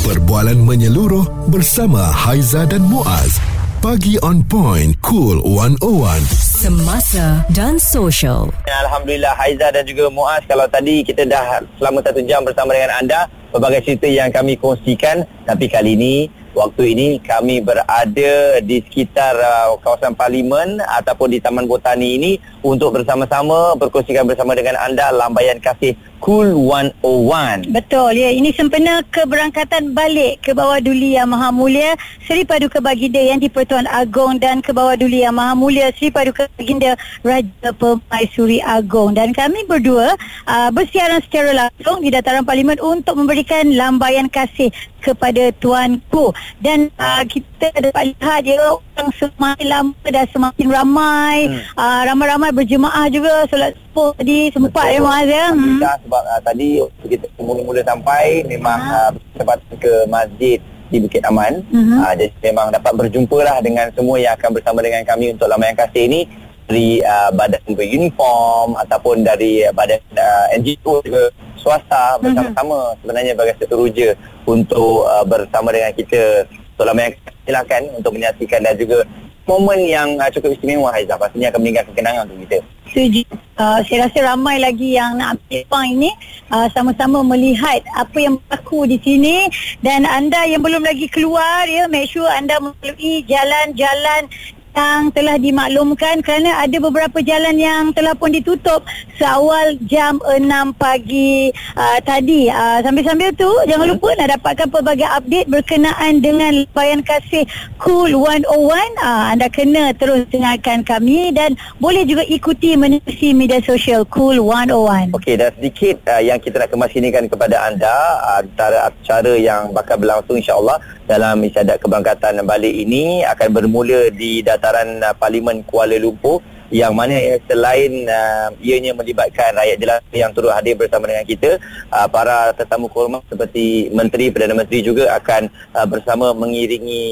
Perbualan menyeluruh bersama Haiza dan Muaz. Pagi on point, cool 101. Semasa dan social. Alhamdulillah Haiza dan juga Muaz kalau tadi kita dah selama satu jam bersama dengan anda pelbagai cerita yang kami kongsikan tapi kali ini waktu ini kami berada di sekitar uh, kawasan parlimen ataupun di Taman Botani ini untuk bersama-sama berkongsikan bersama dengan anda lambaian kasih Cool 101. Betul ya. Ini sempena keberangkatan balik ke bawah Duli Yang Maha Mulia Seri Paduka Baginda yang di-Pertuan Agong dan ke bawah Duli Yang Maha Mulia Seri Paduka Baginda Raja Permaisuri Agong dan kami berdua uh, bersiaran secara langsung di dataran parlimen untuk memberikan lambaian kasih kepada tuanku dan uh, kita dapat lihat ya orang semakin lama dah semakin ramai. Hmm. uh, ramai-ramai berjemaah juga solat subuh tadi sempat ya Mas ya? hmm. sebab uh, tadi kita mula-mula sampai memang uh, sempat ke masjid di Bukit Aman. Uh-huh. uh, jadi memang dapat berjumpa lah dengan semua yang akan bersama dengan kami untuk lambaian kasih ini. Dari uh, badan beruniform ataupun dari uh, badan uh, NGO juga swasta mhm. bersama-sama. Sebenarnya bagi seteruja untuk uh, bersama dengan kita. Untuk lama yang silakan untuk menyaksikan dan juga momen yang uh, cukup istimewa Haizah pastinya akan meninggalkan kenangan untuk kita. Setuju. Uh, saya rasa ramai lagi yang nak ambil pang ini. Uh, sama-sama melihat apa yang berlaku di sini. Dan anda yang belum lagi keluar ya make sure anda melalui jalan-jalan yang telah dimaklumkan kerana ada beberapa jalan yang telah pun ditutup seawal jam 6 pagi uh, tadi. Uh, sambil-sambil tu jangan lupa nak dapatkan pelbagai update berkenaan dengan layan kasih Cool 101. Uh, anda kena terus dengarkan kami dan boleh juga ikuti menerusi media sosial Cool 101. Okey, dan sedikit uh, yang kita nak kemashinikan kepada anda antara acara yang bakal berlangsung insya-Allah dalam isyadat keberangkatan balik ini akan bermula di dataran uh, Parlimen Kuala Lumpur yang mana uh, selain uh, ianya melibatkan rakyat jelata yang turut hadir bersama dengan kita uh, para tetamu kehormat seperti Menteri Perdana Menteri juga akan uh, bersama mengiringi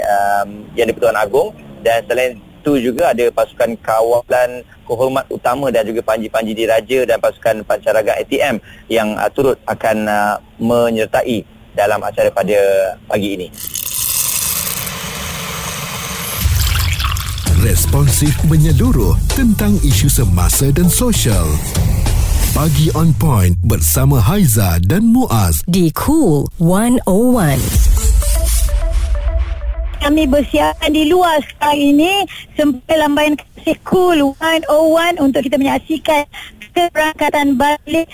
um, Yang di-Pertuan Agong. Dan selain itu juga ada pasukan kawalan kehormat utama dan juga panji-panji diraja dan pasukan pancaraga ATM yang uh, turut akan uh, menyertai dalam acara pada pagi ini. Responsif menyeluruh tentang isu semasa dan sosial. Pagi on point bersama Haiza dan Muaz di Cool 101 kami bersiaran di luar sekarang ini sampai lambaian kasih cool 101 untuk kita menyaksikan keberangkatan balik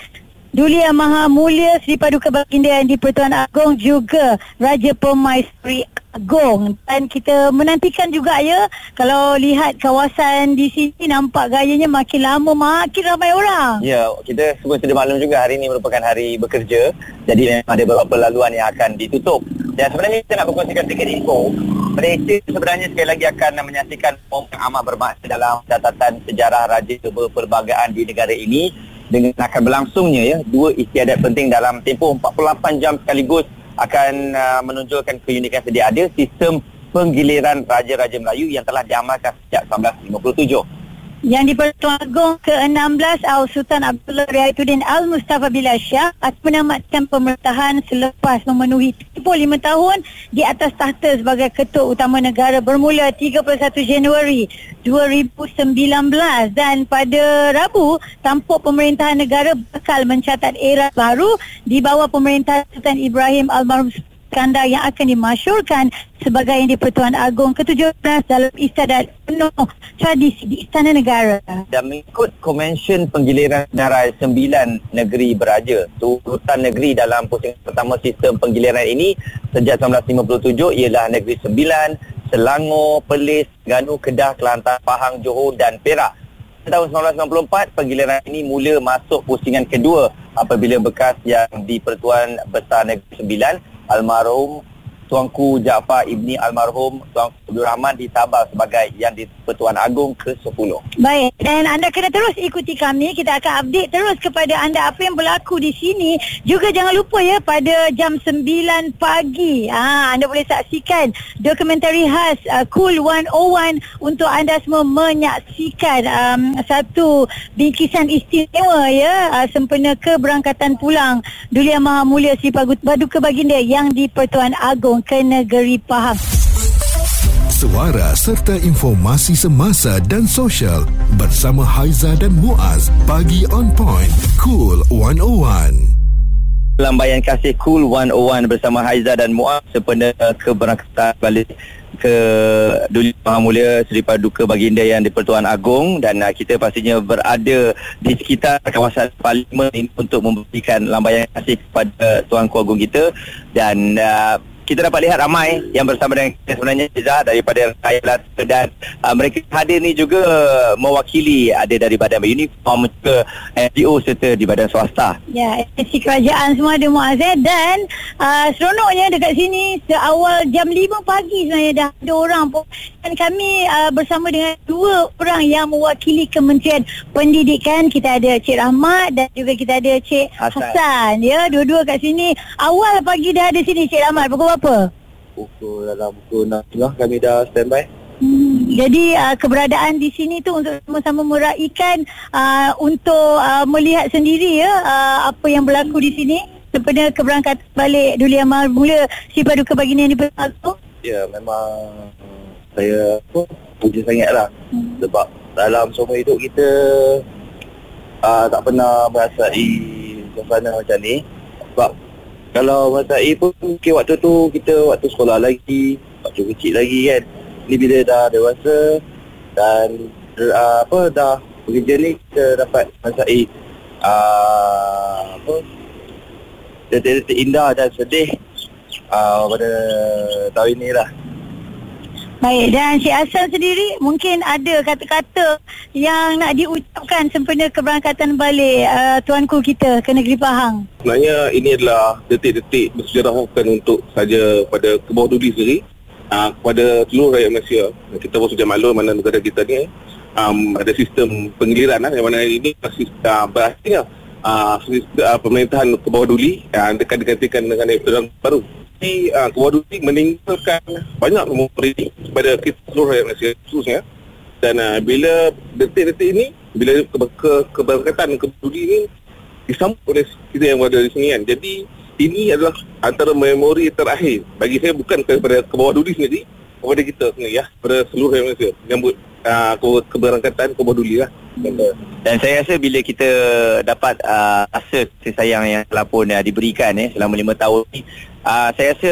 Duli Yang Maha Mulia Sri Paduka Baginda yang di-Pertuan Agong juga Raja Permaisuri Agong dan kita menantikan juga ya kalau lihat kawasan di sini nampak gayanya makin lama makin ramai orang. Ya, kita semua sudah maklum juga hari ini merupakan hari bekerja jadi memang ada beberapa laluan yang akan ditutup. Dan sebenarnya kita nak berkongsikan sedikit info. Malaysia sebenarnya sekali lagi akan menyaksikan momen amat bermakna dalam catatan sejarah Raja Perperbagaan di negara ini dengan akan berlangsungnya ya. Dua istiadat penting dalam tempoh 48 jam sekaligus akan uh, menunjukkan keunikan sedia ada sistem penggiliran Raja-Raja Melayu yang telah diamalkan sejak 1957 yang di Agong ke-16 Al-Sultan Abdullah Riayatuddin Al-Mustafa Bilal Shah akan menamatkan pemerintahan selepas memenuhi 35 tahun di atas tahta sebagai ketua utama negara bermula 31 Januari 2019 dan pada Rabu tampuk pemerintahan negara bakal mencatat era baru di bawah pemerintahan Sultan Ibrahim Almarhum Iskandar yang akan dimasyurkan sebagai yang di-Pertuan Agong ke-17 dalam istiadat penuh tradisi di Istana Negara. Dan mengikut Konvensyen Penggiliran Negara Sembilan Negeri Beraja, turutan negeri dalam pusingan pertama sistem penggiliran ini sejak 1957 ialah Negeri Sembilan, Selangor, Perlis, Ganu, Kedah, Kelantan, Pahang, Johor dan Perak. Tahun 1994, penggiliran ini mula masuk pusingan kedua apabila bekas yang di Pertuan Besar Negeri Sembilan almarhum Tuanku Jaafar Ibni Almarhum Tuanku Abdul Rahman ditabal sebagai yang di Pertuan Agong ke-10. Baik, dan anda kena terus ikuti kami. Kita akan update terus kepada anda apa yang berlaku di sini. Juga jangan lupa ya pada jam 9 pagi. Ah, anda boleh saksikan dokumentari khas uh, Cool 101 untuk anda semua menyaksikan um, satu bingkisan istimewa ya uh, sempena keberangkatan pulang Duli Yang Maha Mulia Sri Paduka Baginda yang di Pertuan Agong ke negeri Pahang. Suara serta informasi semasa dan sosial bersama Haiza dan Muaz. Pagi on point cool 101 Lambayan kasih Cool 101 bersama Haiza dan Muaz sempena keberangkatan balik ke Duli Maha Mulia Seri Paduka Baginda yang di Pertuan Agong. Dan uh, kita pastinya berada di sekitar kawasan parlimen ini untuk memberikan lambayan kasih kepada Tuanku Agong kita. Dan uh, kita dapat lihat ramai yang bersama dengan kita sebenarnya Izzah daripada rakyat dan uh, mereka hadir ni juga mewakili ada dari badan uniform juga NGO serta di badan swasta. Ya, agensi kerajaan semua ada Muaz eh? dan uh, seronoknya dekat sini seawal jam 5 pagi sebenarnya dah ada orang pun dan kami uh, bersama dengan dua orang yang mewakili Kementerian Pendidikan kita ada Cik Rahmat dan juga kita ada Cik Hassan, Hassan ya dua-dua kat sini awal pagi dah ada sini Cik Rahmat pukul berapa? Pukul dalam pukul 6 tengah kami dah standby. Hmm, jadi uh, keberadaan di sini tu untuk sama-sama meraihkan uh, untuk uh, melihat sendiri ya uh, apa yang berlaku di sini sempena keberangkatan balik Duli Amal Mula si Paduka Baginda yang diperlaku. Ya memang saya apa, puja sangat lah. Hmm. Sebab dalam semua hidup kita uh, tak pernah merasai suasana macam ni. Sebab kalau merasai pun mungkin waktu tu kita waktu sekolah lagi, waktu kecil lagi kan. Ni bila dah dewasa dan uh, apa dah bekerja ni kita dapat merasai uh, apa detik-detik indah dan sedih uh, pada tahun ini lah. Baik, dan Cik Hassan sendiri mungkin ada kata-kata yang nak diucapkan sempena keberangkatan balik uh, tuanku kita ke negeri Pahang. Sebenarnya ini adalah detik-detik bersejarah bukan untuk saja pada ke bawah duli sendiri, uh, kepada seluruh rakyat Malaysia. Kita pun sudah maklum mana negara kita ni um, ada sistem pengiliran lah, yang mana ini masih uh, berhasil uh, uh, pemerintahan ke bawah duli uh, dekat digantikan dengan yang baru jadi uh, Kewadudi meninggalkan banyak memori kepada kita seluruh rakyat Malaysia khususnya. Dan uh, bila detik-detik ini bila ke, ke, keberkatan Kewadudi ini disambut oleh kita yang berada di sini kan. Jadi ini adalah antara memori terakhir bagi saya bukan kepada Kewadudi sendiri kepada kita sendiri ya. Kepada seluruh Malaysia menyambut uh, keberangkatan Kewadudi lah dan saya rasa bila kita dapat uh, rasa sayang yang telah pun uh, diberikan eh, selama lima tahun ni uh, saya rasa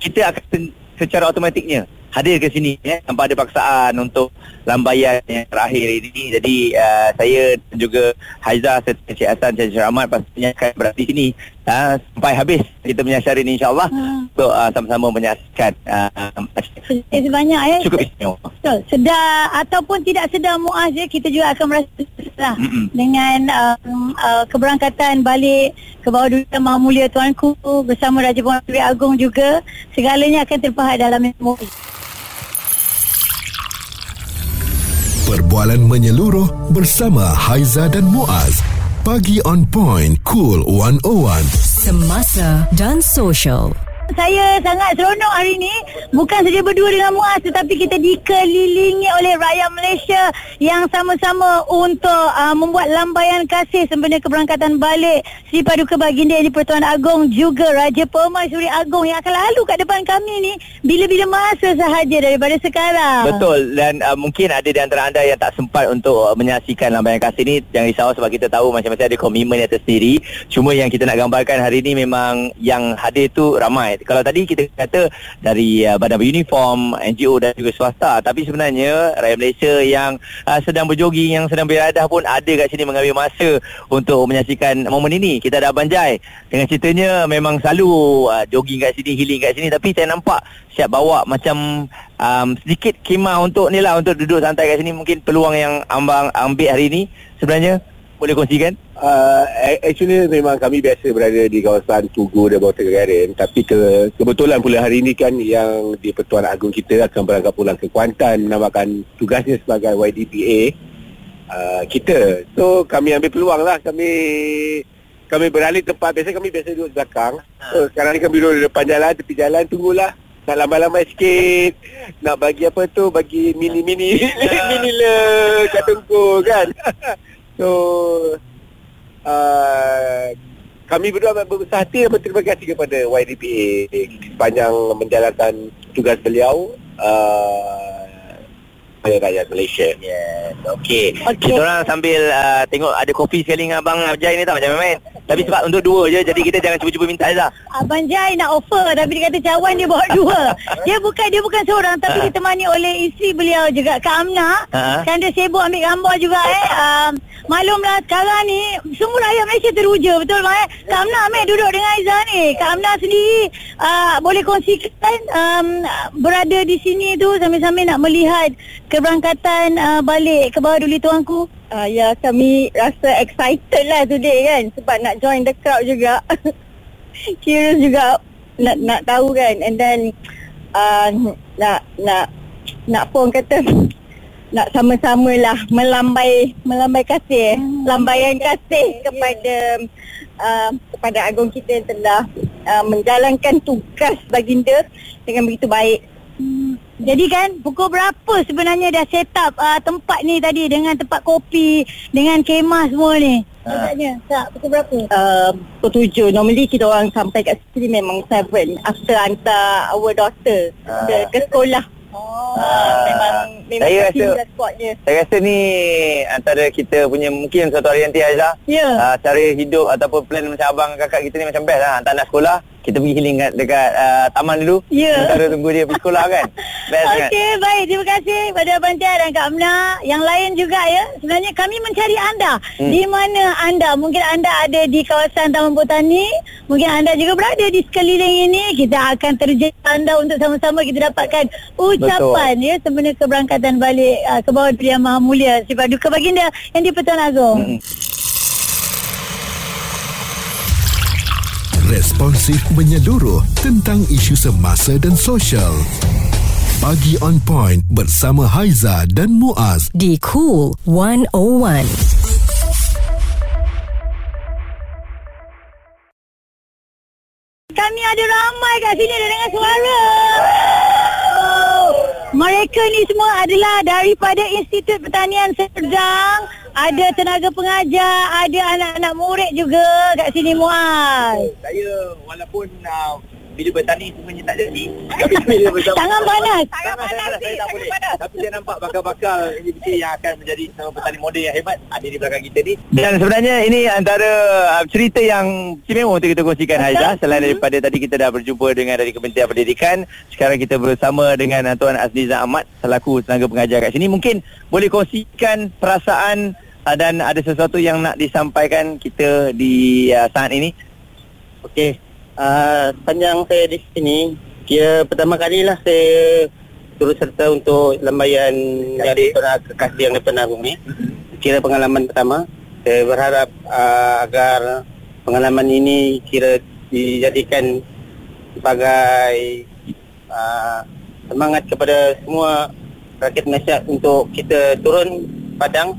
kita akan secara automatiknya hadir ke sini ya tanpa ada paksaan untuk lambayan yang terakhir ini. Jadi uh, saya dan juga Haiza serta Cik Hassan dan Cik Ahmad pastinya akan berada di sini. Uh, sampai habis kita menyaksikan ini insyaAllah. Hmm. untuk uh, sama-sama menyaksikan uh, uh, sebanyak ya cukup istimewa. Betul. Sedar ataupun tidak sedar muas ya kita juga akan merasa lah mm-hmm. dengan um, uh, keberangkatan balik ke bawah dunia Maha Mulia Tuanku bersama Raja Puan Agung juga segalanya akan terpahat dalam memori Perbualan menyeluruh bersama Haiza dan Muaz. Pagi on point, cool 101. Semasa dan social. Saya sangat seronok hari ini Bukan saja berdua dengan Muaz Tetapi kita dikelilingi oleh rakyat Malaysia Yang sama-sama untuk uh, membuat lambayan kasih Sempena keberangkatan balik Sri Paduka Baginda di Pertuan Agong Juga Raja Permaisuri Agong Yang akan lalu kat depan kami ni Bila-bila masa sahaja daripada sekarang. Betul. Dan uh, mungkin ada di antara anda yang tak sempat Untuk uh, menyaksikan lambayan kasih ni Jangan risau sebab kita tahu Macam-macam ada komitmen yang tersendiri. Cuma yang kita nak gambarkan hari ini Memang yang hadir tu ramai kalau tadi kita kata dari uh, badan beruniform, NGO dan juga swasta, tapi sebenarnya rakyat Malaysia yang uh, sedang berjoging, yang sedang beradah pun ada kat sini mengambil masa untuk menyaksikan momen ini. Kita dah banjai dengan ceritanya memang selalu uh, jogging kat sini, healing kat sini tapi saya nampak siap bawa macam um, sedikit kemah untuk ni lah untuk duduk santai kat sini. Mungkin peluang yang ambang ambil hari ini sebenarnya Boleh kongsikan? Uh, actually memang kami biasa berada di kawasan Tugu dan Bawah Tegaren Tapi ke, kebetulan pula hari ini kan yang di Pertuan Agong kita akan berangkat pulang ke Kuantan Menambahkan tugasnya sebagai YDPA uh, kita. So kami ambil peluang lah. Kami kami beralih tempat. Biasa kami biasa duduk di belakang so, Sekarang ni kami duduk di depan jalan Tepi jalan. Tunggulah. Nak lambai-lambai sikit. Nak bagi apa tu? Bagi mini-mini. Mini le Kat tengku kan So uh, Kami berdua amat berbesar hati Dan berterima kasih kepada YDPA Sepanjang menjalankan Tugas beliau uh, Kepada rakyat Malaysia Yes, okey. Okey. Kita orang sambil uh, tengok ada kopi sekali dengan Abang Jai ni tak macam main. Tapi sebab untuk dua je jadi kita jangan cuba-cuba minta Aizah. Abang Jai nak offer tapi dia kata cawan dia bawa dua. Dia bukan dia bukan seorang tapi Ha. ditemani oleh isteri beliau juga Kak Amna. Ha. Kan dia sibuk ambil gambar juga eh. Um, maklumlah sekarang ni semua rakyat Malaysia teruja betul tak eh. Kak Amna ambil duduk dengan Aizah ni. Kak Amna sendiri uh, boleh kongsikan um, berada di sini tu sambil-sambil nak melihat keberangkatan uh, balik ke bawah duli tuanku. Uh, ya kami rasa excited lah today kan sebab nak join the crowd juga. Curious juga nak nak tahu kan and then uh, nak nak nak pun kata nak sama-sama lah melambai melambai kasih lambaian kasih kepada uh, kepada agung kita yang telah uh, menjalankan tugas baginda dengan begitu baik Hmm. Jadi kan pukul berapa sebenarnya dah set up uh, tempat ni tadi dengan tempat kopi dengan kemah semua ni? Agaknya tak pukul berapa? uh, pukul tujuh. Normally kita orang sampai kat sini memang seven after hantar our daughter Ah. ke, ke sekolah. Oh. Uh, memang memang Saya rasa- lah spotnya. Saya rasa ni antara kita punya mungkin suatu hari nanti Aizah. Ya. Uh, cara hidup ataupun plan macam abang kakak kita ni macam best lah. Hantar anak sekolah, kita pergi healing kat, dekat uh, taman dulu. Ya. Sementara tunggu dia pergi sekolah kan. Best kan? Okey, baik. Terima kasih kepada Abang Jai dan Kak Amna. Yang lain juga ya. Sebenarnya kami mencari anda. Hmm. Di mana anda? Mungkin anda ada di kawasan Taman Botani. Mungkin anda juga berada di sekeliling ini. Kita akan terjun anda untuk sama-sama kita dapatkan ucapan ya sebenarnya keberangkatan balik uh, ke bawah Duli Yang Maha Mulia Sifat Duka Baginda yang di Pertuan Agong. Hmm. Responsif menyeluruh tentang isu semasa dan sosial. Pagi on point bersama Haiza dan Muaz. di Cool 101. Kami ada ramai kat sini dah dengar suara. Oh, mereka ni semua adalah daripada Institut Pertanian Serdang. Ada tenaga pengajar, ada anak-anak murid juga kat sini Muaz. Saya walaupun uh, bila bertani semuanya tak jadi. Tapi bila bersama Tangan panas. Tangan panas, saya tak boleh. Tapi saya nampak bakal-bakal individu yang akan menjadi seorang petani moden yang hebat ada di belakang kita ni. Dan sebenarnya ini antara uh, cerita yang istimewa untuk kita kongsikan Haizah. Selain daripada tadi kita dah berjumpa dengan dari Kementerian Pendidikan, sekarang kita bersama dengan uh, Tuan Azniza Ahmad selaku tenaga pengajar kat sini. Mungkin boleh kongsikan perasaan uh, dan ada sesuatu yang nak disampaikan kita di uh, saat ini. Okey. Uh, sepanjang saya di sini, kira pertama kali lah saya turut serta untuk lambaian dari Tuan Kekasih yang Depan Agung ni. Kira pengalaman pertama. Saya berharap uh, agar pengalaman ini kira dijadikan sebagai uh, semangat kepada semua rakyat Malaysia untuk kita turun padang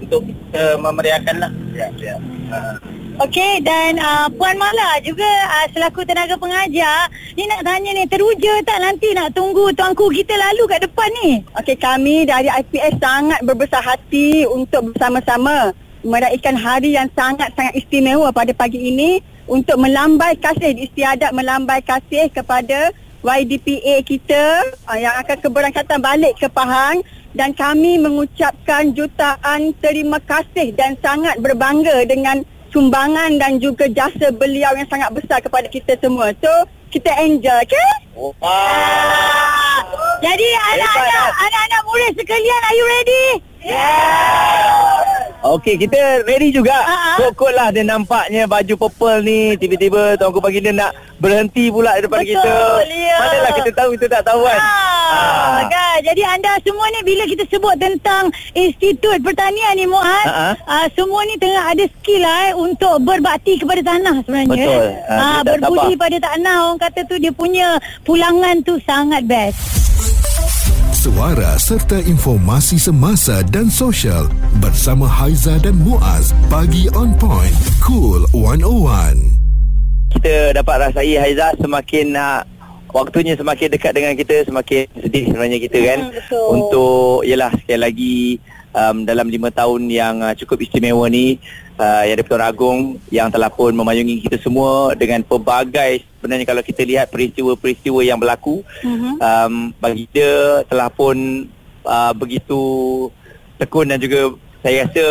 untuk kita memeriahkan lah. Ya, ya. Uh, Okey dan uh, Puan Mala juga uh, selaku tenaga pengajar ni nak tanya ni teruja tak nanti nak tunggu tuanku kita lalu kat depan ni. Okey, kami dari IPS sangat berbesar hati untuk bersama-sama meraihkan hari yang sangat-sangat istimewa pada pagi ini untuk melambai kasih, istiadat melambai kasih kepada YDPA kita uh, yang akan keberangkatan balik ke Pahang dan kami mengucapkan jutaan terima kasih dan sangat berbangga dengan sumbangan dan juga jasa beliau yang sangat besar kepada kita semua. So, kita enjoy, okay? Ah, jadi anak-anak anak-anak murid sekalian are you ready? Yeah. Okey, kita ready juga. Ah, ah. Kok-kok lah dia nampaknya baju purple ni tiba-tiba Tuanku Baginda nak berhenti pula depan Betul, kita. ya. Manalah kita tahu kita tak tahu kan. Ah, kan? Jadi anda semua ni bila kita sebut tentang Institut Pertanian ni Muaz, Ha, ha. ah, semua ni tengah ada skill lah eh, untuk berbakti kepada tanah sebenarnya. Betul. eh. Ah, Ah, berbudi pada tanah orang kata tu dia punya pulangan tu sangat best. Suara serta informasi semasa dan sosial bersama Haiza dan Muaz. Pagi on point. Cool 101. Kita dapat rasai Haiza semakin uh, waktunya semakin dekat dengan kita semakin sedih sebenarnya kita kan Hmm, betul. untuk yalah sekali lagi um, dalam lima tahun yang uh, cukup istimewa ni uh, yang di-Pertuan Agong yang telah pun memayungi kita semua dengan pelbagai sebenarnya kalau kita lihat peristiwa-peristiwa yang berlaku Mhm. um, bagi dia telah pun uh, begitu tekun dan juga saya rasa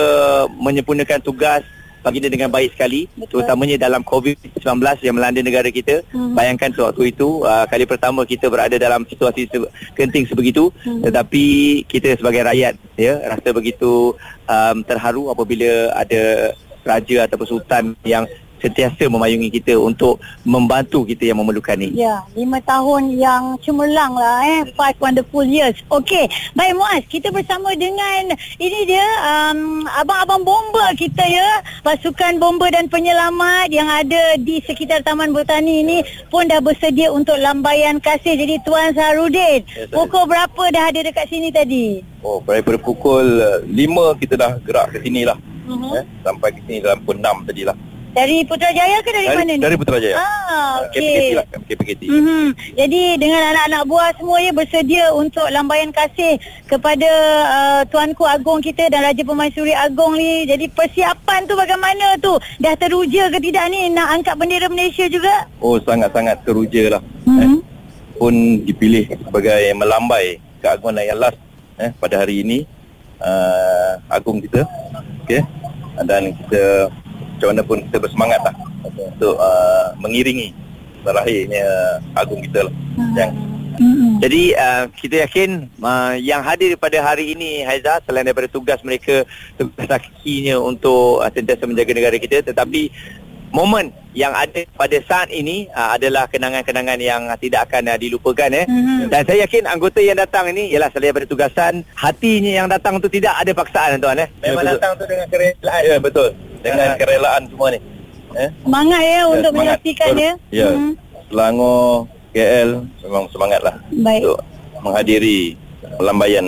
menyempurnakan tugas baginda dengan baik sekali Betul. terutamanya dalam COVID-19 yang melanda negara kita Mhm. bayangkan sewaktu itu uh, kali pertama kita berada dalam situasi se- genting sebegitu Mhm. tetapi kita sebagai rakyat ya rasa begitu um, terharu apabila ada raja ataupun sultan yang sentiasa memayungi kita untuk membantu kita yang memerlukan ni Ya, lima tahun yang cemerlang lah eh. Five wonderful years. Okey, baik Muaz, kita bersama dengan ini dia um, abang-abang bomba kita ya. Pasukan bomba dan penyelamat yang ada di sekitar Taman Botani ini pun dah bersedia untuk lambaian kasih. Jadi Tuan Saharudin, Ya, pukul berapa dah ada dekat sini tadi? Oh, daripada pukul 5 kita dah gerak ke sini lah. Uh-huh. Eh, sampai ke sini dalam pukul 6 tadi lah. Dari Putrajaya ke dari, mana ni? Dari Putrajaya. Ah, KPKT okey. lah, KPKT. Mm-hmm. Jadi dengan anak-anak buah semua ya bersedia untuk lambaian kasih kepada uh, Tuanku Agong kita dan Raja Pemaisuri Agong ni. Jadi persiapan tu bagaimana tu? Dah teruja ke tidak ni nak angkat bendera Malaysia juga? Oh, sangat-sangat teruja lah. Mhm. Eh, pun dipilih sebagai melambai keagungan yang last eh, pada hari ini uh, agung kita. Okay. Dan kita macam mana pun kita bersemangat lah untuk uh, mengiringi lahirnya agung kita lah. Yang Mm-hmm. Jadi uh, kita yakin uh, yang hadir pada hari ini Haiza selain daripada tugas mereka tugas hakikinya untuk uh, sentiasa menjaga negara kita tetapi momen yang ada pada saat ini uh, adalah kenangan-kenangan yang tidak akan uh, dilupakan eh. Mhm. Dan saya yakin anggota yang datang ini ialah selain daripada tugasan hatinya yang datang tu tidak ada paksaan tuan eh. Ya, Memang betul. datang tu dengan kerelaan. Ya, betul. Dengan kerelaan semua ni. Eh? Semangat ya untuk semangat. menyaksikan ya. Ya. Mhm. Selangor, KL memang semangat lah Baik. untuk menghadiri lambaian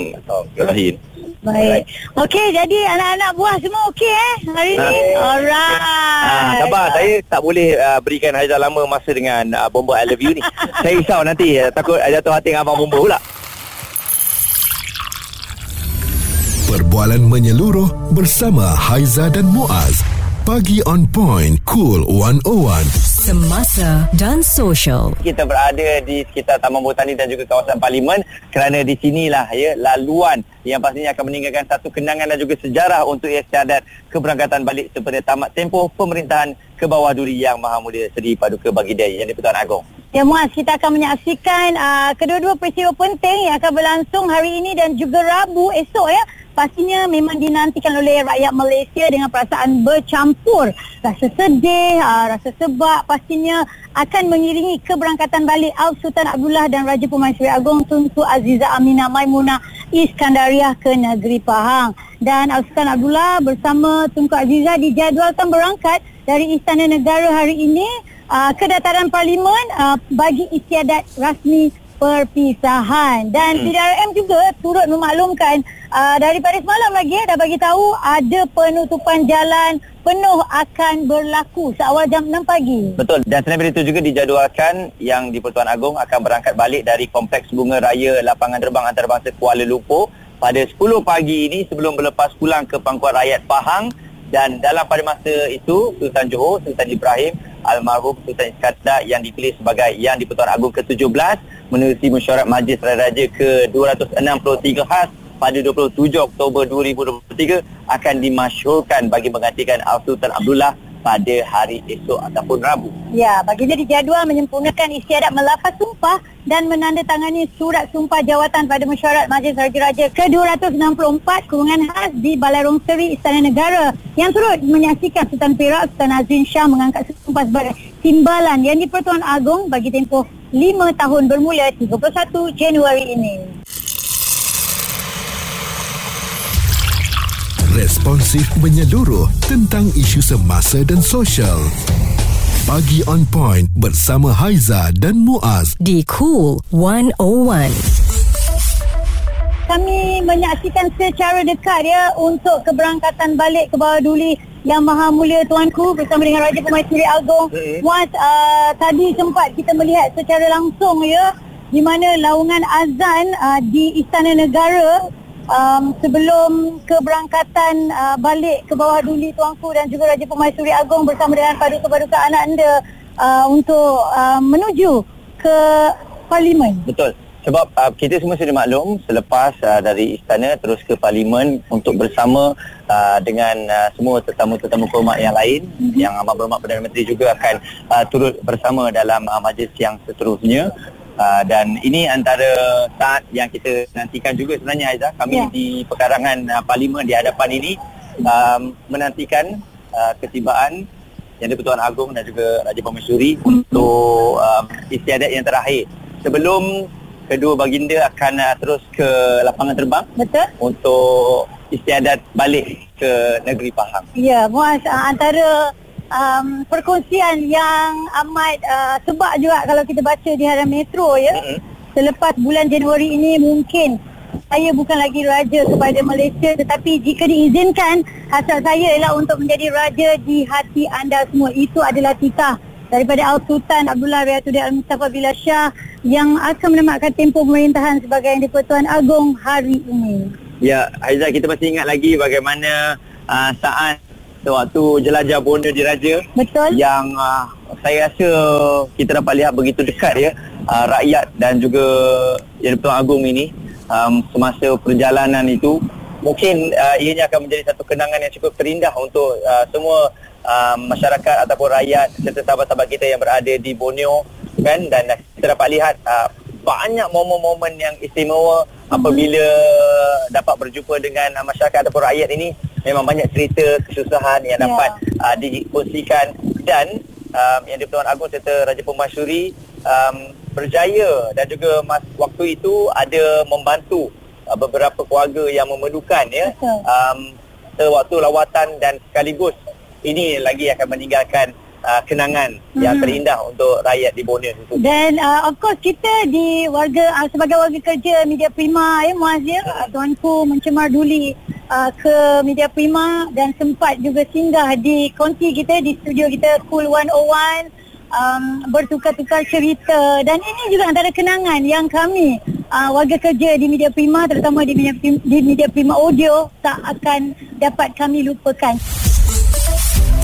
lahir. Baik. Okey, jadi anak-anak buah semua okey eh hari ni? Alright. Ah, sabar saya tak boleh uh, berikan Haizal lama masa dengan uh, bomba I love you ni. saya risau nanti uh, takut uh, jatuh hati dengan abang bomba pula. Perbualan menyeluruh bersama Haiza dan Muaz. Pagi on point. Cool 101. Semasa dan sosial. Kita berada di sekitar Taman Botani dan juga kawasan Parlimen kerana di sinilah ya laluan yang pastinya akan meninggalkan satu kenangan dan juga sejarah untuk istiadat keberangkatan balik sepada tamat tempoh pemerintahan ke bawah duri yang Maha Mulia Seri Paduka Baginda yang di-Pertuan Agong. Ya Muaz, kita akan menyaksikan uh, kedua-dua peristiwa penting yang akan berlangsung hari ini dan juga Rabu esok ya. Pastinya memang dinantikan oleh rakyat Malaysia dengan perasaan bercampur. Rasa sedih, uh, rasa sebab pastinya akan mengiringi keberangkatan balik Al Sultan Abdullah dan Raja Pemaisuri Agong Tunku Aziza Aminah Maimunah Iskandariah ke negeri Pahang. Dan Al Sultan Abdullah bersama Tunku Aziza dijadualkan berangkat dari Istana Negara hari ini uh, ke dataran parlimen uh, bagi istiadat rasmi perpisahan dan hmm. PDRM juga turut memaklumkan uh, daripada semalam lagi eh, dah bagi tahu ada penutupan jalan penuh akan berlaku seawal jam 6 pagi. Betul. Dan selain itu juga dijadualkan yang di Pertuan Agong akan berangkat balik dari Kompleks Bunga Raya Lapangan Terbang Antarabangsa Kuala Lumpur pada 10 pagi ini sebelum berlepas pulang ke pangkuan rakyat Pahang dan dalam pada masa itu Sultan Johor, Sultan Ibrahim, almarhum Sultan Iskandar yang dipilih sebagai yang di Pertuan Agong ke-17 menerusi mesyuarat Majlis Raja ke-263 khas pada 27 Oktober 2023 akan dimasyhurkan bagi menggantikan Al Sultan Abdullah pada hari esok ataupun Rabu. Ya, baginda dijadual menyempurnakan istiadat melafaz sumpah dan menandatangani surat sumpah jawatan pada mesyuarat Majlis Raja-Raja ke-264 kurungan khas di Balai Rong Seri Istana Negara yang turut menyaksikan Sultan Perak Sultan Azrin Shah mengangkat sumpah sebagai timbalan yang di-Pertuan Agong bagi tempoh 5 tahun bermula 31 Januari ini. Responsif menyeluruh tentang isu semasa dan sosial. Pagi on point bersama Haiza dan Muaz. di Cool 101. Kami menyaksikan secara dekat ya untuk keberangkatan balik ke bawah duli yang maha mulia tuanku bersama dengan Raja Pemaisuri Agong. Hmm. Muaz, uh, tadi sempat kita melihat secara langsung ya di mana laungan azan uh, di Istana Negara um, sebelum keberangkatan uh, balik ke bawah duli tuanku dan juga Raja Pemaisuri Agong bersama dengan paduka-paduka anak anda uh, untuk uh, menuju ke parlimen. Betul. Sebab uh, kita semua sudah maklum selepas uh, dari istana terus ke parlimen untuk bersama uh, dengan uh, semua tetamu-tetamu kehormat yang lain mm-hmm. yang amat berhormat Perdana Menteri juga akan uh, turut bersama dalam uh, majlis yang seterusnya. Uh, dan ini antara saat yang kita nantikan juga sebenarnya Aizah kami yeah. di pekarangan uh, parlimen di hadapan ini um, menantikan uh, ketibaan yang di-Pertuan Agong dan juga Raja Pemaisuri untuk um, istiadat yang terakhir sebelum kedua baginda akan uh, terus ke lapangan terbang Betul? untuk istiadat balik ke negeri Pahang. Ya, Muaz, uh, antara um, perkongsian yang amat uh, sebab juga kalau kita baca di harian Metro ya. Mm-mm. Selepas bulan Januari ini mungkin saya bukan lagi raja kepada Malaysia tetapi jika diizinkan hasrat saya ialah untuk menjadi raja di hati anda semua. Itu adalah titah daripada Al-Sultan Abdullah Riyatuddin Al-Mustafa Billah Shah yang akan menamatkan tempoh pemerintahan sebagai Yang di-Pertuan Agong hari ini. Ya, Aizah kita masih ingat lagi bagaimana uh, saat sewaktu jelajah bonda diraja Betul? yang uh, saya rasa kita dapat lihat begitu dekat ya uh, rakyat dan juga Yang di-Pertuan Agong ini um, semasa perjalanan itu mungkin uh, ianya akan menjadi satu kenangan yang cukup terindah untuk uh, semua uh, masyarakat ataupun rakyat serta sahabat-sahabat kita yang berada di Borneo kan dan kita dapat lihat uh, banyak momen-momen yang istimewa apabila dapat berjumpa dengan uh, masyarakat ataupun rakyat ini memang banyak cerita kesusahan yang Ya. dapat uh, dikongsikan dan um, yang di-Pertuan Agong serta Raja Pemasyuri um, berjaya dan juga mas, waktu itu ada membantu uh, beberapa keluarga yang memerlukan ya Betul. um, sewaktu lawatan dan sekaligus ini lagi akan meninggalkan uh, kenangan yang Mhm. terindah untuk rakyat di Borneo itu. Dan uh, of course kita di warga uh, sebagai warga kerja Media Prima ya Muaz ya uh, tuanku mencemar duli uh, ke Media Prima dan sempat juga singgah di konti kita di studio kita Cool 101 um, bertukar-tukar cerita dan ini juga antara kenangan yang kami uh, warga kerja di Media Prima terutama di Media Prima, di Media Prima Audio tak akan dapat kami lupakan.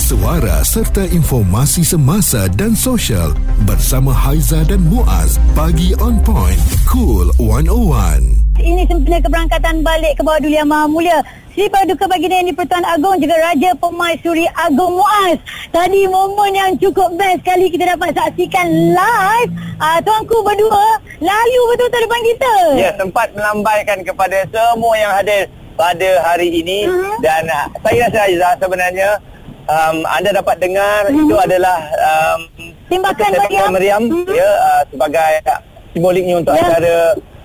Suara serta informasi semasa dan sosial bersama Haiza dan Muaz. Pagi on point. Cool 101. Ini sempena keberangkatan balik ke bawah Duli Yang Maha Mulia Sri Paduka Baginda Yang di-Pertuan Agong juga Raja Pemaisuri Agong Muaz. Tadi momen yang cukup best sekali kita dapat saksikan live. Uh, tuanku berdua lalu betul-betul depan kita. Ya, sempat melambaikan kepada semua yang hadir pada hari ini Mhm. dan uh, saya rasa Aizah sebenarnya um, anda dapat dengar Mhm. itu adalah um, Tembakan tembakan meriam. meriam Mhm. ya uh, sebagai simboliknya untuk Ya. acara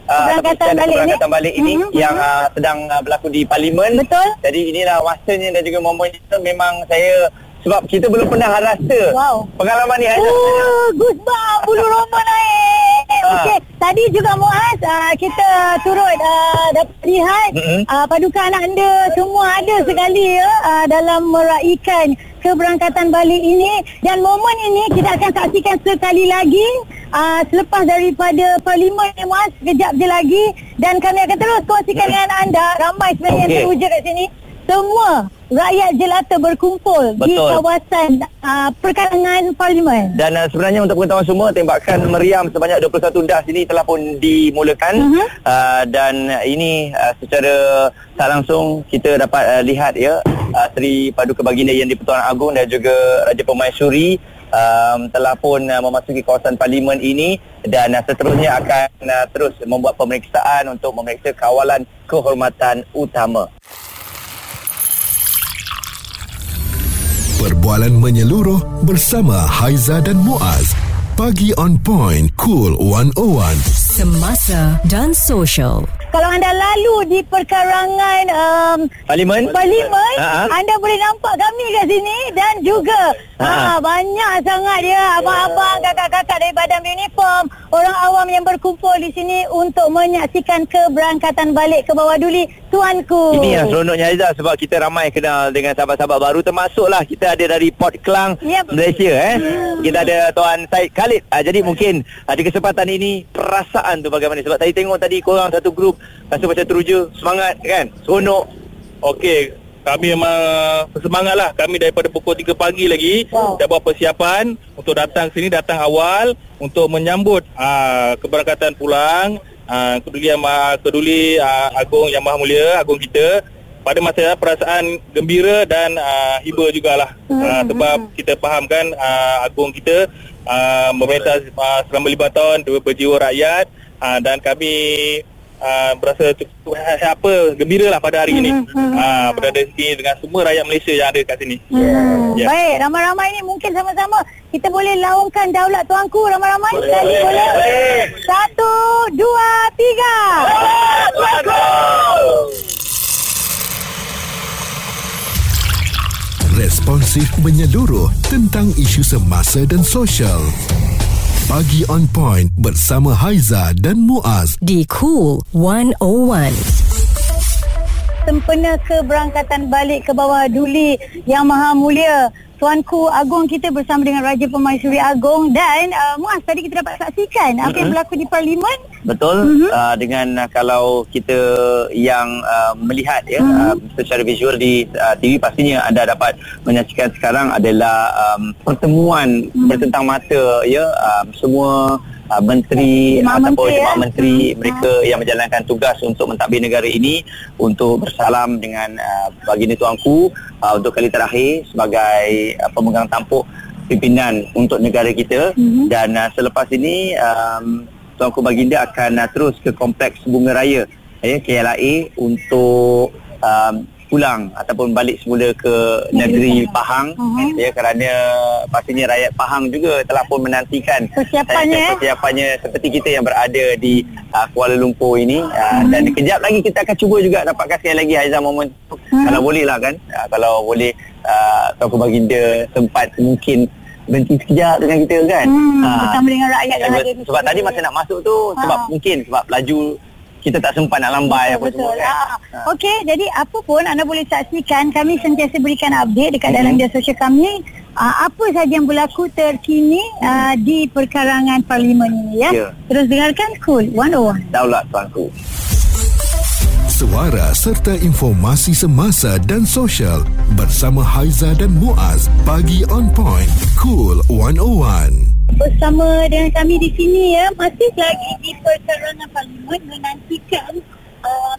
uh, Keberangkatan ataupun balik ni. keberangkatan balik ini Mhm, yang uh, sedang uh, berlaku di parlimen. Betul. Jadi inilah masanya dan juga momennya memang saya sebab kita belum pernah rasa Wow. pengalaman ni Aizah. Oh, goosebumps, bulu roma naik. Ah. Okey, tadi juga Muaz, uh, kita turut uh, dapat lihat Mm-mm. uh, paduka anak anda semua ada sekali ya uh, dalam meraihkan keberangkatan balik ini dan momen ini kita akan saksikan sekali lagi uh, selepas daripada parlimen ni Muaz sekejap je lagi dan kami akan terus kongsikan dengan anda ramai sebenarnya yang Okey. teruja kat sini semua rakyat jelata berkumpul di Betul. kawasan uh, perkarangan parlimen. Dan uh, sebenarnya untuk pengetahuan semua tembakan meriam sebanyak 21 das ini telah pun dimulakan Mhm. uh, dan ini uh, secara tak langsung kita dapat uh, lihat ya uh, Seri Paduka Baginda Yang di-Pertuan Agong dan juga Raja Pemaisuri um, telah pun uh, memasuki kawasan parlimen ini dan uh, seterusnya akan uh, terus membuat pemeriksaan untuk memeriksa kawalan kehormatan utama. Perbualan menyeluruh bersama Haiza dan Muaz. Pagi on point, cool 101. Semasa dan social. Kalau anda lalu di perkarangan um, Parlimen? Parlimen, ha. anda boleh nampak kami kat sini dan juga Ha, ha. ha, banyak sangat dia abang-abang, kakak-kakak dari badan uniform, orang awam yang berkumpul di sini untuk menyaksikan keberangkatan balik ke bawah duli tuanku. Ini yang seronoknya Aizah sebab kita ramai kenal dengan sahabat-sahabat baru termasuklah kita ada dari Port Klang Yep. Malaysia eh. Kita ada Tuan Said Khalid. Ah, jadi mungkin ada kesempatan ini perasaan tu bagaimana sebab tadi tengok tadi korang satu grup rasa macam teruja, semangat kan, seronok. Okey, kami memang bersemangat lah. Kami daripada pukul 3 pagi lagi Wow. dah buat persiapan untuk datang sini, datang awal untuk menyambut aa, keberangkatan pulang keduli yang maha, keduli aa, Agung yang Maha Mulia, Agung kita pada masa perasaan gembira dan aa, hiba jugalah. Aa, sebab kita fahamkan aa, Agung kita aa, memerintah aa, selama 5 tahun ber- berjiwa rakyat aa, dan kami uh, berasa cukup apa gembira lah pada hari ini uh, berada di sini dengan semua rakyat Malaysia yang ada kat sini. Hmm. Ya. Baik, ramai-ramai ni mungkin sama-sama kita boleh laungkan daulat tuanku ramai-ramai. Sekali boleh. Satu, dua, tiga. Responsif menyeluruh tentang isu semasa dan sosial. Pagi on point bersama Haiza dan Muaz. Di Cool 101. Sempena keberangkatan balik ke bawah duli yang maha mulia. Tuanku Agong kita bersama dengan Raja Pemaisuri Agong dan uh, Muaz tadi kita dapat saksikan apa yang berlaku di Parlimen. Betul mm-hmm. uh, dengan uh, kalau kita yang uh, melihat ya mm-hmm. uh, secara visual di uh, TV pastinya anda dapat menyaksikan sekarang adalah um, pertemuan mm-hmm. bertentang mata ya um, semua uh, menteri Jemaah ataupun menteri, jemaah ya. menteri Hmm. mereka yang menjalankan tugas untuk mentadbir negara ini untuk bersalam dengan uh, baginda tuanku uh, untuk kali terakhir sebagai uh, pemegang tampuk pimpinan untuk negara kita Mhm. dan uh, selepas ini um, Tuanku Baginda akan uh, terus ke kompleks Bunga Raya ya KLIA untuk um, pulang ataupun balik semula ke negeri Pahang Mhm. ya kerana pastinya rakyat Pahang juga telah pun menantikan Persiapannya, eh, eh? persiapannya seperti kita yang berada di uh, Kuala Lumpur ini uh, dan kejap lagi kita akan cuba juga dapatkan sekali lagi Haizan momen tu kalau boleh lah kan uh, kalau boleh uh, Tuanku Baginda sempat mungkin berhenti sekejap dengan kita kan Hmm, Ah, bersama dengan rakyat yang Ya, ada sebab sini. tadi masa nak masuk tu sebab Ha. mungkin sebab laju kita tak sempat nak lambai apa Betul, semua kan. Ah. Okey, jadi apa pun anda boleh saksikan kami sentiasa berikan update dekat Mhm. dalam media sosial kami uh, apa saja yang berlaku terkini uh, di perkarangan parlimen ini ya. Ya. Terus dengarkan Cool 101. Daulat tuanku. Suara serta informasi semasa dan sosial bersama Haiza dan Muaz. Pagi on point, cool 101. Bersama dengan kami di sini ya, masih lagi di perkarangan parlimen menantikan uh,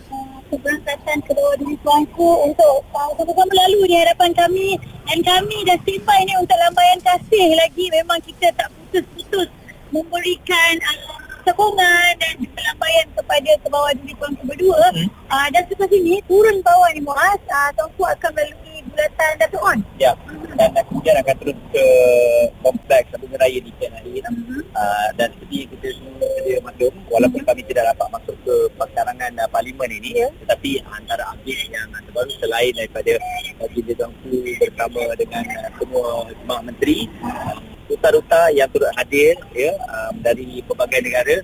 keberangkatan kedua diri tuanku untuk uh, sama-sama lalu di hadapan kami dan kami dah standby ni untuk lambaian kasih lagi memang kita tak putus-putus memberikan uh, sokongan dan juga lambaian kepada ke bawah diri tuanku berdua hmm. uh, dan selepas ini turun bawah ni Muaz uh, tuanku akan melalui bulatan Datuk On Ya. Dan kemudian akan terus ke kompleks Bunga Raya di KLIA Mhm. uh, dan seperti kita semua sedia maklum walaupun kami tidak dapat masuk ke perkarangan uh, parlimen ini Ya. tetapi antara update yang terbaru selain daripada baginda tuanku bersama dengan uh, semua jemaah menteri uh, duta-duta yang turut hadir ya dari pelbagai negara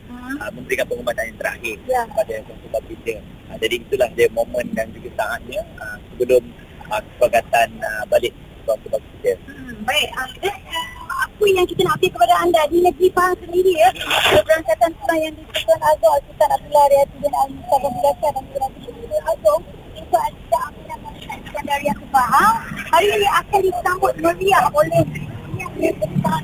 uh, memberikan penghormatan yang terakhir Ya. kepada tuanku baginda. Uh, jadi itulah dia momen dan juga saatnya uh, sebelum uh, keberangkatan uh, balik tuanku baginda. Hmm, baik. Uh, dan, uh, apa yang kita nak update kepada anda di negeri Pahang sendiri ya. Keberangkatan pulang yang disebutkan Agong Sultan Abdullah Riyati bin Ali Mustafa Bilasa dan juga Nabi Agong itu ada Aminah Masyarakat Iskandariah ke Pahang. Hari ini akan disambut meriah oleh yang besar.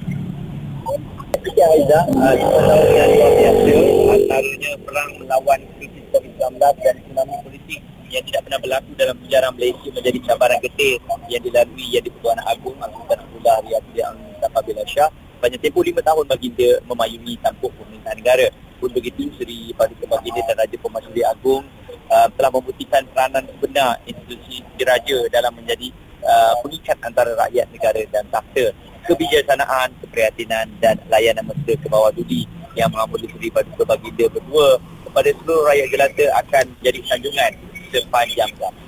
Aiza, uh, kita tahu yang luar biasa antaranya perang melawan krisis COVID-19 dan tsunami politik yang tidak pernah berlaku dalam sejarah Malaysia menjadi cabaran getih yang dilalui yang di-Pertuan Agong Sultan Abdullah Yang Apabila Shah banyak tempoh lima tahun baginda memayungi tampuk pemerintahan negara. Pun begitu, Seri Paduka Baginda dan Raja Pemasyuri Agong uh, telah membuktikan peranan sebenar institusi diraja dalam menjadi uh, pengikat antara rakyat negara dan takhta kebijaksanaan, keprihatinan dan layanan mesra ke bawah duli yang mengambil Seri Paduka Baginda berdua kepada seluruh rakyat jelata akan jadi sanjungan sepanjang zaman.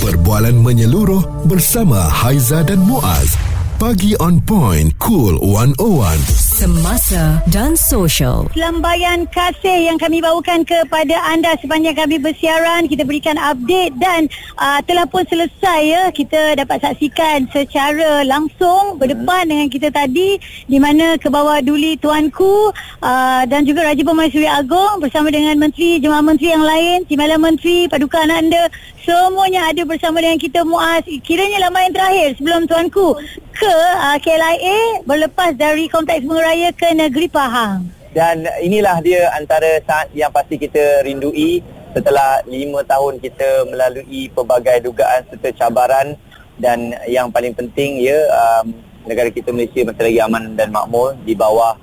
Perbualan menyeluruh bersama Haiza dan Muaz. Pagi on point, cool 101. Semasa dan Social. Lambaian kasih yang kami bawakan kepada anda sepanjang kami bersiaran. Kita berikan update dan uh, telah pun selesai ya. Kita dapat saksikan secara langsung berdepan dengan kita tadi di mana ke bawah duli tuanku uh, dan juga Raja Pemaisuri Agong bersama dengan Menteri, Jemaah Menteri yang lain, Timbalan Menteri, Paduka Ananda. Semuanya ada bersama dengan kita Muaz. Kiranya lambaian terakhir sebelum tuanku ke uh, KLIA berlepas dari Kompleks Bunga Raya ke Negeri Pahang. Dan inilah dia antara saat yang pasti kita rindui setelah lima tahun kita melalui pelbagai dugaan serta cabaran. Dan yang paling penting ya um, negara kita Malaysia masih lagi aman dan makmur di bawah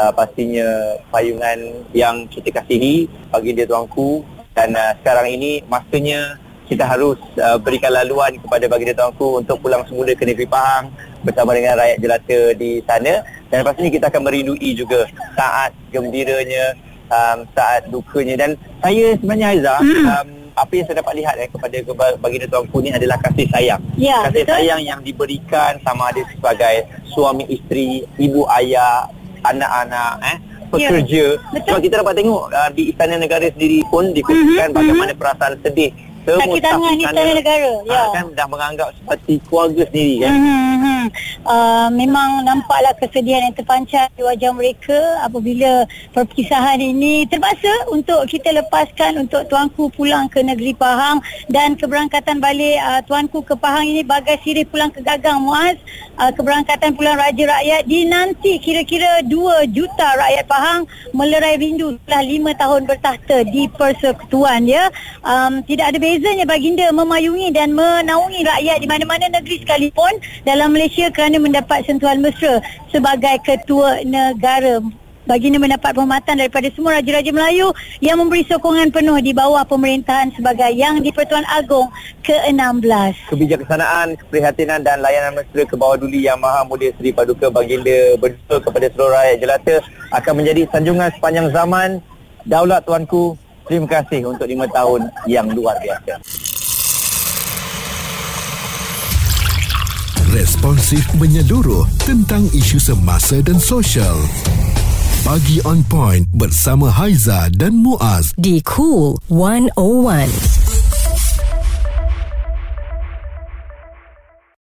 uh, pastinya payungan yang kita kasihi bagi dia tuanku. Dan uh, sekarang ini masanya kita harus uh, berikan laluan kepada baginda tuanku untuk pulang semula ke negeri Pahang bersama dengan rakyat jelata di sana dan lepas ini kita akan merindui juga saat gembiranya um, saat dukanya dan saya sebenarnya Aiza Hmm. um, apa yang saya dapat lihat eh, kepada baginda tuanku ni adalah kasih sayang Ya, kasih betul. sayang yang diberikan sama ada sebagai suami isteri ibu ayah anak-anak eh pekerja betul. sebab kita dapat tengok uh, di istana negara sendiri pun dikongsikan Mhm, bagaimana perasaan sedih Kaki staf tangan Istana Negara, ya. ah, kan dah menganggap seperti keluarga sendiri kan Hmm, hmm. Uh, memang nampaklah kesedihan yang terpancar di wajah mereka apabila perpisahan ini terpaksa untuk kita lepaskan untuk tuanku pulang ke negeri Pahang dan keberangkatan balik uh, tuanku ke Pahang ini bagai sirih pulang ke Gagang Muaz uh, keberangkatan pulang Raja Rakyat dinanti kira-kira 2 juta rakyat Pahang melerai rindu setelah 5 tahun bertahta di persekutuan ya um, tidak ada bezanya baginda memayungi dan menaungi rakyat di mana-mana negeri sekalipun dalam Malaysia kerana mendapat sentuhan mesra sebagai ketua negara baginda mendapat penghormatan daripada semua raja-raja Melayu yang memberi sokongan penuh di bawah pemerintahan sebagai Yang di-Pertuan Agong ke-16 kebijaksanaan, keprihatinan dan layanan mesra ke bawah duli yang maha mulia Seri Paduka Baginda berdua kepada seluruh rakyat jelata akan menjadi sanjungan sepanjang zaman. Daulat tuanku, terima kasih untuk lima tahun yang luar biasa. Responsif menyeluruh tentang isu semasa dan sosial. Pagi on point bersama Haiza dan Muaz. Di Cool 101.